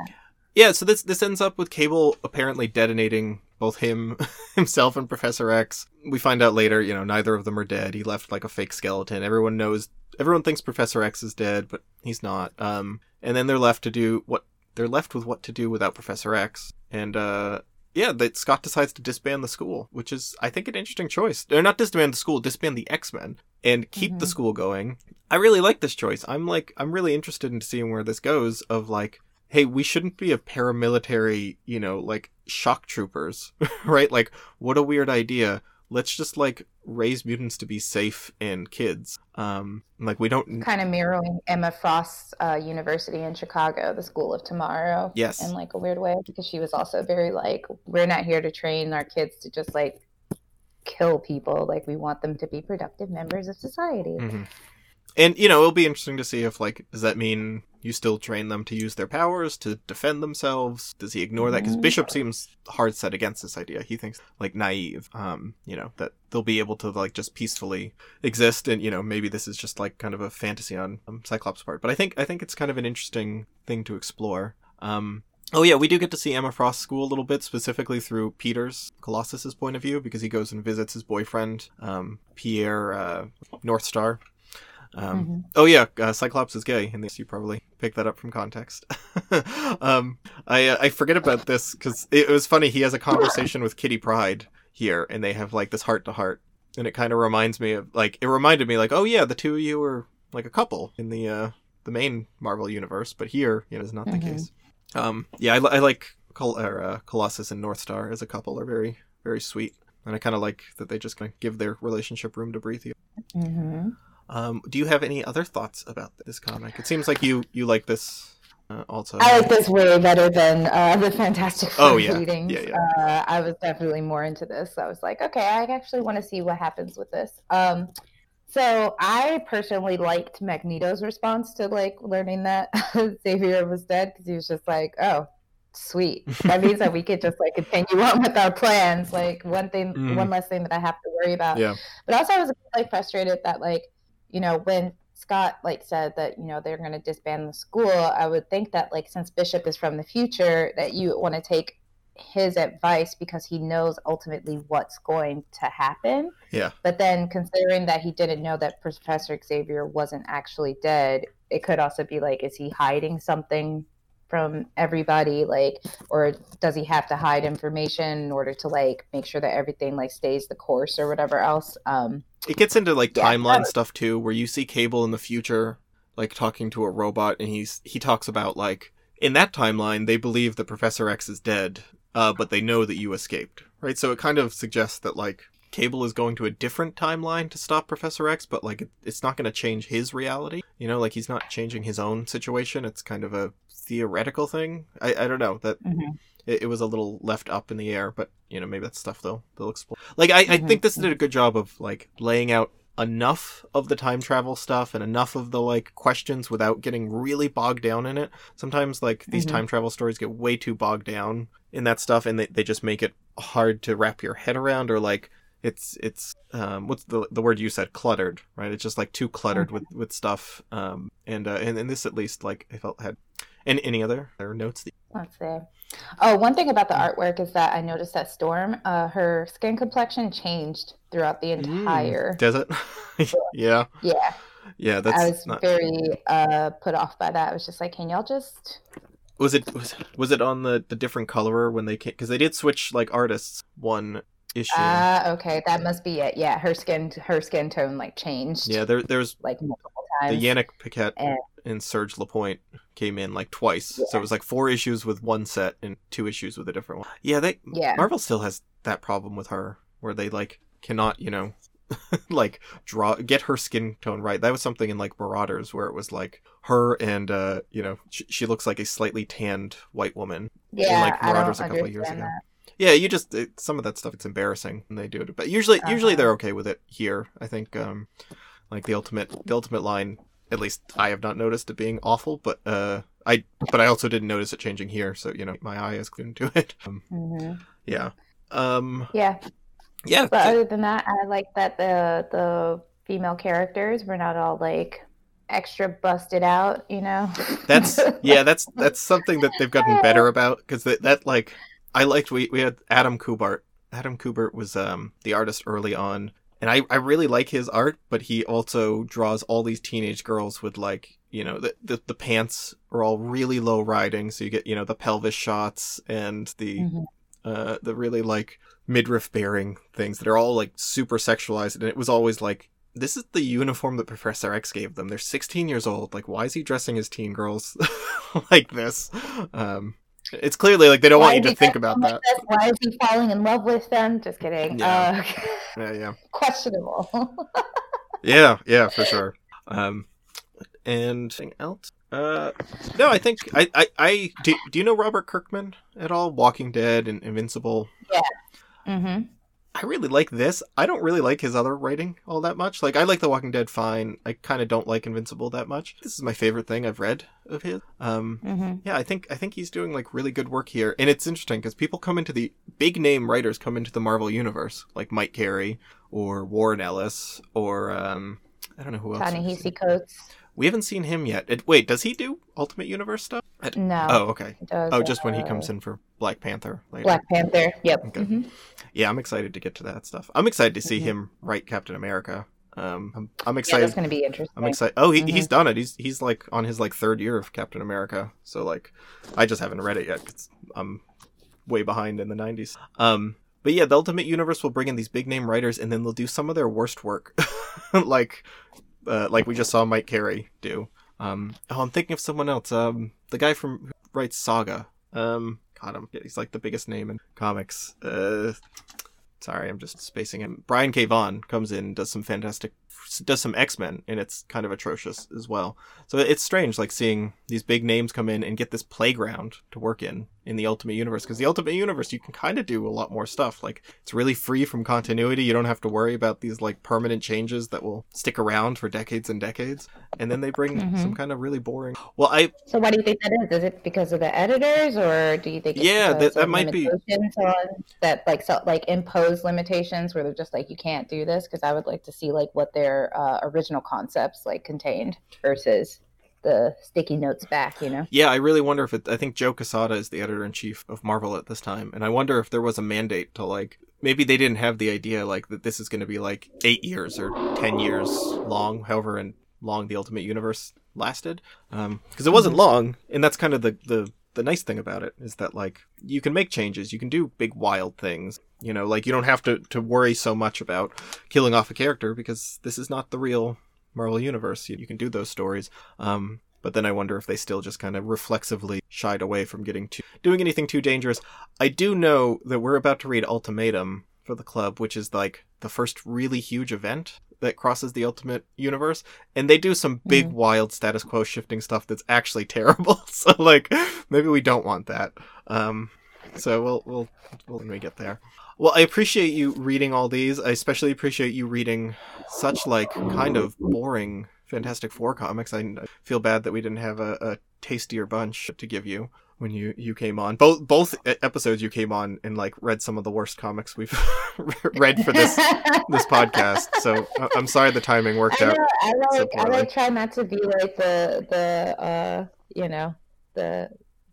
yeah, so this this ends up with Cable apparently detonating both him himself and Professor X. We find out later, you know, neither of them are dead. He left like a fake skeleton. Everyone knows everyone thinks Professor X is dead, but he's not. Um and then they're left to do what they're left with what to do without Professor X. And uh yeah, that Scott decides to disband the school, which is I think an interesting choice. Or not disband the school, disband the X-Men and keep the Mhm. school going. I really like this choice. I'm like I'm really interested in seeing where this goes of like hey, we shouldn't be a paramilitary, you know, like shock troopers, right? Like, what a weird idea. Let's just like raise mutants to be safe and kids. Um, like we don't. Kind of mirroring Emma Frost's uh, university in Chicago, the School of Tomorrow. Yes. In like a weird way, because she was also very like, we're not here to train our kids to just like kill people. Like we want them to be productive members of society. Mhm. And you know, it'll be interesting to see if like does that mean you still train them to use their powers to defend themselves? Does he ignore that? Because Mhm. Bishop seems hard set against this idea. He thinks like naive. Um, you know that they'll be able to like just peacefully exist, and you know maybe this is just like kind of a fantasy on um, Cyclops' part. But I think I think it's kind of an interesting thing to explore. Um, Oh yeah, we do get to see Emma Frost's school a little bit, specifically through Peter's Colossus's point of view, because he goes and visits his boyfriend, um, Pierre uh, Northstar. Um, Mhm. Oh yeah, uh, Cyclops is gay, and this you probably picked that up from context. um, I uh, I forget about this because it, was funny. He has a conversation with Kitty Pryde here, and they have like this heart to heart, and it kind of reminds me of like it reminded me like, oh yeah, the two of you were like a couple in the uh, the main Marvel universe, but here, it is not the Mhm. case. Um, yeah, I, I like Col- or, uh, Colossus and Northstar as a couple. They're very very sweet, and I kind of like that they just kind of give their relationship room to breathe. Here. Um, do you have any other thoughts about this comic? It seems like you you like this uh, also. I like this way better than uh, the Fantastic Four Oh, yeah. readings. Yeah, yeah. Uh, I was definitely more into this. I was like, okay, I actually want to see what happens with this. Um, so I personally liked Magneto's response to like learning that Xavier was dead because he was just like, oh, sweet. That means that we could just like continue on with our plans. Like one thing, Mhm. one less thing that I have to worry about. Yeah. But also, I was like frustrated that like you know when Scott like said that you know they're going to disband the school. I would think that like since Bishop is from the future, that you want to take his advice because he knows ultimately what's going to happen. Yeah. But then considering that he didn't know that Professor Xavier wasn't actually dead, it could also be like, is he hiding something from everybody? Like, or does he have to hide information in order to like make sure that everything like stays the course or whatever else? Um, It gets into like Yeah, timeline that- stuff too, where you see Cable in the future, like talking to a robot, and he's he talks about like in that timeline they believe that Professor X is dead, uh, but they know that you escaped, right? So it kind of suggests that like Cable is going to a different timeline to stop Professor X, but like it, it's not going to change his reality, you know, like he's not changing his own situation. It's kind of a theoretical thing. I I don't know that Mhm. it, it was a little left up in the air, but you know maybe that's stuff they'll they'll explore. Like I, I Mhm. think this did a good job of like laying out enough of the time travel stuff and enough of the like questions without getting really bogged down in it. Sometimes like these Mhm. time travel stories get way too bogged down in that stuff and they, they just make it hard to wrap your head around or like it's it's um what's the the word you said cluttered right it's just like too cluttered with with stuff um and uh and, and this at least like i felt had and any other other notes that Let's see. Oh, one thing about the artwork is that I noticed that Storm, uh, her skin complexion changed throughout the entire. does it yeah Yeah, yeah that's I was not very uh, put off by that. I was just like, can y'all just? Was it was, was it on the the different colorer when they came? Because they did switch like artists one issue. Ah, okay, that must be it. Yeah, her skin, her skin tone like changed. yeah, there there's like multiple the. Yanick Paquette And- and Serge Lapointe came in like twice, so it was like four issues with one set and two issues with a different one. Yeah, they Yeah. Marvel still has that problem with her where they like cannot you know like draw get her skin tone right. That was something in like Marauders where it was like her and uh you know she, she looks like a slightly tanned white woman yeah, like, I don't Marauders a couple of years understand ago. that. Yeah, you just it, some of that stuff it's embarrassing when they do it, but usually usually Uh-huh. they're okay with it here. I think um like the ultimate the ultimate line at least I have not noticed it being awful, but uh I but I also didn't notice it changing here, so you know my eye is glued to it. Um, Mhm. yeah. Um Yeah, yeah. but other than that, I like that the the female characters were not all like extra busted out. You know. That's yeah, that's that's something that they've gotten better about because that, that like I liked we we had Adam Kubert. Adam Kubert was um the artist early on, and I I really like his art, but he also draws all these teenage girls with like you know the the, the pants are all really low riding, so you get you know the pelvis shots and the Mhm. uh the really like midriff bearing things that are all like super sexualized, and it was always like. This is the uniform that Professor X gave them. They're 16 years old. Like, why is he dressing his teen girls like this? Um, It's clearly like they don't Why want you to think about that. this? Why is he falling in love with them? Just kidding. Yeah. Uh, Yeah, yeah. questionable. Yeah, yeah, for sure. Um, and anything else? Uh, no, I think I, I, I do. Do you know Robert Kirkman at all? Walking Dead and Invincible. Yeah. Mm hmm I really like this. I don't really like his other writing all that much. Like I like The Walking Dead fine. I kind of don't like Invincible that much. This is my favorite thing I've read of his. Um, hmm yeah, I think I think he's doing like really good work here, and it's interesting because people come into the big name writers come into the Marvel universe, like Mike Carey or Warren Ellis or um, I don't know who else. Ta-Nehisi. Coates. We haven't seen him yet. It, wait, does he do Ultimate Universe stuff? I- No. Oh, okay. does, Oh, just when he uh, comes in for Black Panther later. Black Panther. Yep. Okay. hmm Yeah, I'm excited to get to that stuff. I'm excited to see Mhm. him write Captain America. Um, I'm, I'm Yeah, excited. that's going to be interesting. I'm excited. Oh, he, Mhm. he's done it. He's he's like on his like third year of Captain America. So like, I just haven't read it yet. 'cause I'm way behind in the '90s. Um, but yeah, the Ultimate Universe will bring in these big name writers, and then they'll do some of their worst work, like uh, like we just saw Mike Carey do. Um, oh, I'm thinking of someone else. Um, the guy from writes Saga. Um, God, I'm he's like the biggest name in comics. Uh, sorry, I'm just spacing him. Brian K. Vaughan comes in, does some fantastic, does some X Men, and it's kind of atrocious as well. So it's strange, like seeing these big names come in and get this playground to work in in the Ultimate Universe. Because the Ultimate Universe, you can kind of do a lot more stuff. Like it's really free from continuity. You don't have to worry about these like permanent changes that will stick around for decades and decades. And then they bring Mhm. some kind of really boring. Well, I So why do you think that is? Is it because of the editors, or do you think it's Yeah, that- that might be- on that like so, like impose limitations where they're just like you can't do this? Because I would like to see like what their uh, original concepts like contained versus the sticky notes back. You know. Yeah, I really wonder if it. I think Joe Quesada is the editor in chief of Marvel at this time, and I wonder if there was a mandate to like maybe they didn't have the idea like that this is going to be like eight years or ten years long, however and long the Ultimate Universe lasted, because it wasn't long, and that's kind of the the the nice thing about it is that like you can make changes, you can do big wild things. You know, like you don't have to to worry so much about killing off a character because this is not the real Marvel universe. You, you can do those stories. Um, but then I wonder if they still just kind of reflexively shied away from getting too doing anything too dangerous. I do know that we're about to read Ultimatum for the club, which is like the first really huge event that crosses the Ultimate Universe, and they do some big, Mhm. wild status quo shifting stuff that's actually terrible. so like, maybe we don't want that. Um, so we'll we'll we'll when we get there. Well, I appreciate you reading all these. I especially appreciate you reading such like kind of boring Fantastic Four comics. I, I feel bad that we didn't have a, a tastier bunch to give you when you you came on. Both both episodes you came on and like read some of the worst comics we've read for this this podcast. So I- I'm sorry the timing worked I out. know. I so like. I like try not to be like the the uh you know the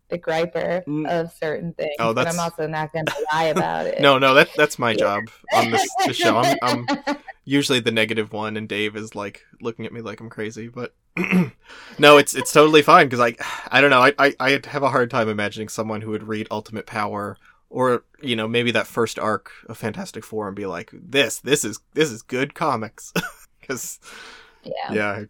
the griper Mm. of certain things. Oh, but that's- I'm also not going to lie about it. No, no, that that's my Yeah. job on this, this show. I'm, I'm usually the negative one, and Dave is like looking at me like I'm crazy. But no, it's it's totally fine because I I don't know. I, I I have a hard time imagining someone who would read Ultimate Power or you know maybe that first arc of Fantastic Four and be like this this is this is good comics because yeah. yeah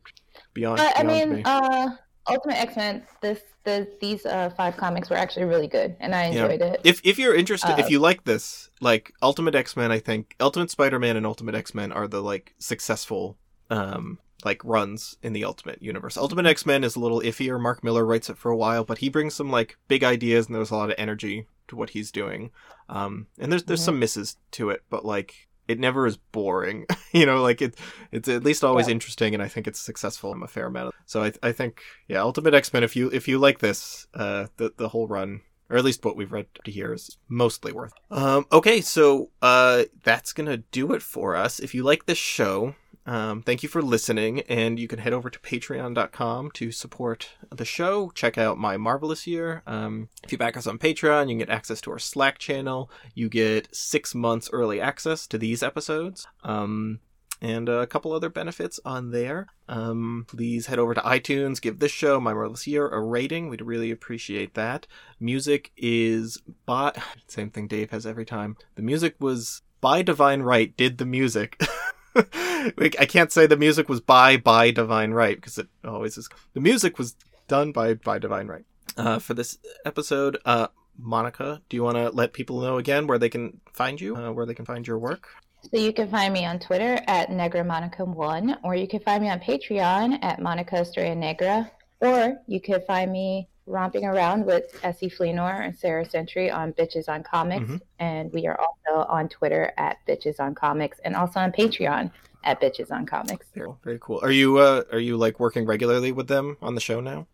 beyond But I mean, me. uh, Ultimate X Men. This, the these uh five comics were actually really good, and I Yeah. enjoyed it. if if you're interested, if uh, you like this, like Ultimate X Men, I think Ultimate Spider Man and Ultimate X Men are the like successful um like runs in the Ultimate universe. Ultimate X Men is a little iffier. Mark Millar writes it for a while, but he brings some like big ideas and there's a lot of energy to what he's doing. Um, and there's there's Mhm. some misses to it, but like it never is boring. you know, like it it's at least always Yeah. interesting, and I think it's successful in a fair amount. Of, So I I think yeah, Ultimate X Men. If you if you like this, uh, the the whole run or at least what we've read to here is mostly worth. Um, okay, so uh, that's gonna do it for us. If you like this show, um, thank you for listening, and you can head over to patreon.com to support the show. Check out my marvelous year. Um, if you back us on Patreon, you can get access to our Slack channel. You get six months early access to these episodes. Um, and a couple other benefits on there. Um, please head over to iTunes, give this show, My Marvelous Year, a rating. We'd really appreciate that. Music is by same thing Dave has every time. The music was by Divine Right. Did the music? I can't say the music was by by Divine Right because it always is. The music was done by by Divine Right. uh, for this episode. Uh, Monica, do you want to let people know again where they can find you, uh, where they can find your work? So you can find me on Twitter at NegraMonica1, or you can find me on Patreon at Monica Estrella Negra, or you could find me romping around with Essie Fleenor and Sarah Sentry on Bitches on Comics, Mhm. and we are also on Twitter at Bitches on Comics, and also on Patreon at Bitches on Comics. Very, very cool. Are you uh, are you like working regularly with them on the show now?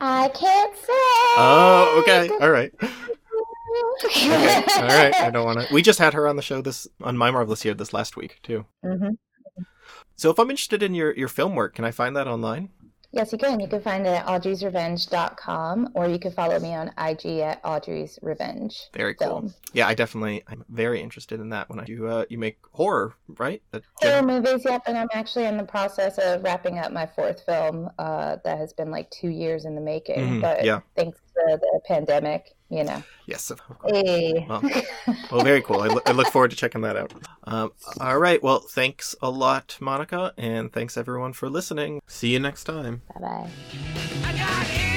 I can't say. Oh, okay, all right. Okay, all right. I don't want to. We just had her on the show this on My Marvelous Year this last week too. hmm So if I'm interested in your your film work, can I find that online? Yes, you can. You can find it at audreysrevenge.com, or you can follow me on IG at Audrey's Revenge. Very cool. Yeah, I definitely I'm very interested in that. When I do, uh, you make horror, right? That Horror movies, yep. And I'm actually in the process of wrapping up my fourth film. Uh, that has been like two years in the making, Mhm, but yeah. thanks to the pandemic, you know. yes, of course. Hey. Well, Well, very cool. I, lo- I look forward to checking that out. Um, all right. Well, thanks a lot, Monica, and thanks everyone for listening. See you next time. bye bye. I got